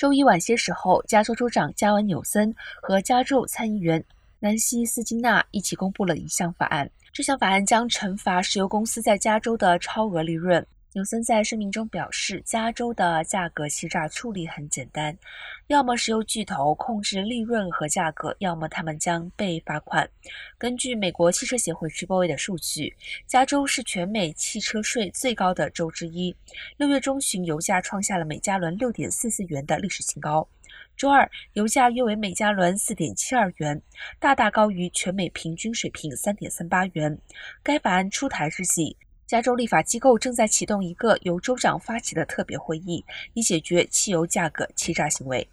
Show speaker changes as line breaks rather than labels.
周一晚些时候，加州州长加文纽森和加州参议员南希斯金纳一起公布了一项法案。这项法案将惩罚石油公司在加州的超额利润。纽森在声明中表示，加州的价格欺诈处理很简单，要么石油巨头控制利润和价格，要么他们将被罚款。根据美国汽车协会 （Triple A） 的数据，加州是全美汽车税最高的州之一。六月中旬，油价创下了每加仑六点四四元的历史新高。周二，油价约为每加仑四点七二元，大大高于全美平均水平三点三八元。该法案出台之际。加州立法机构正在启动一个由州长发起的特别会议，以解决汽油价格欺诈行为。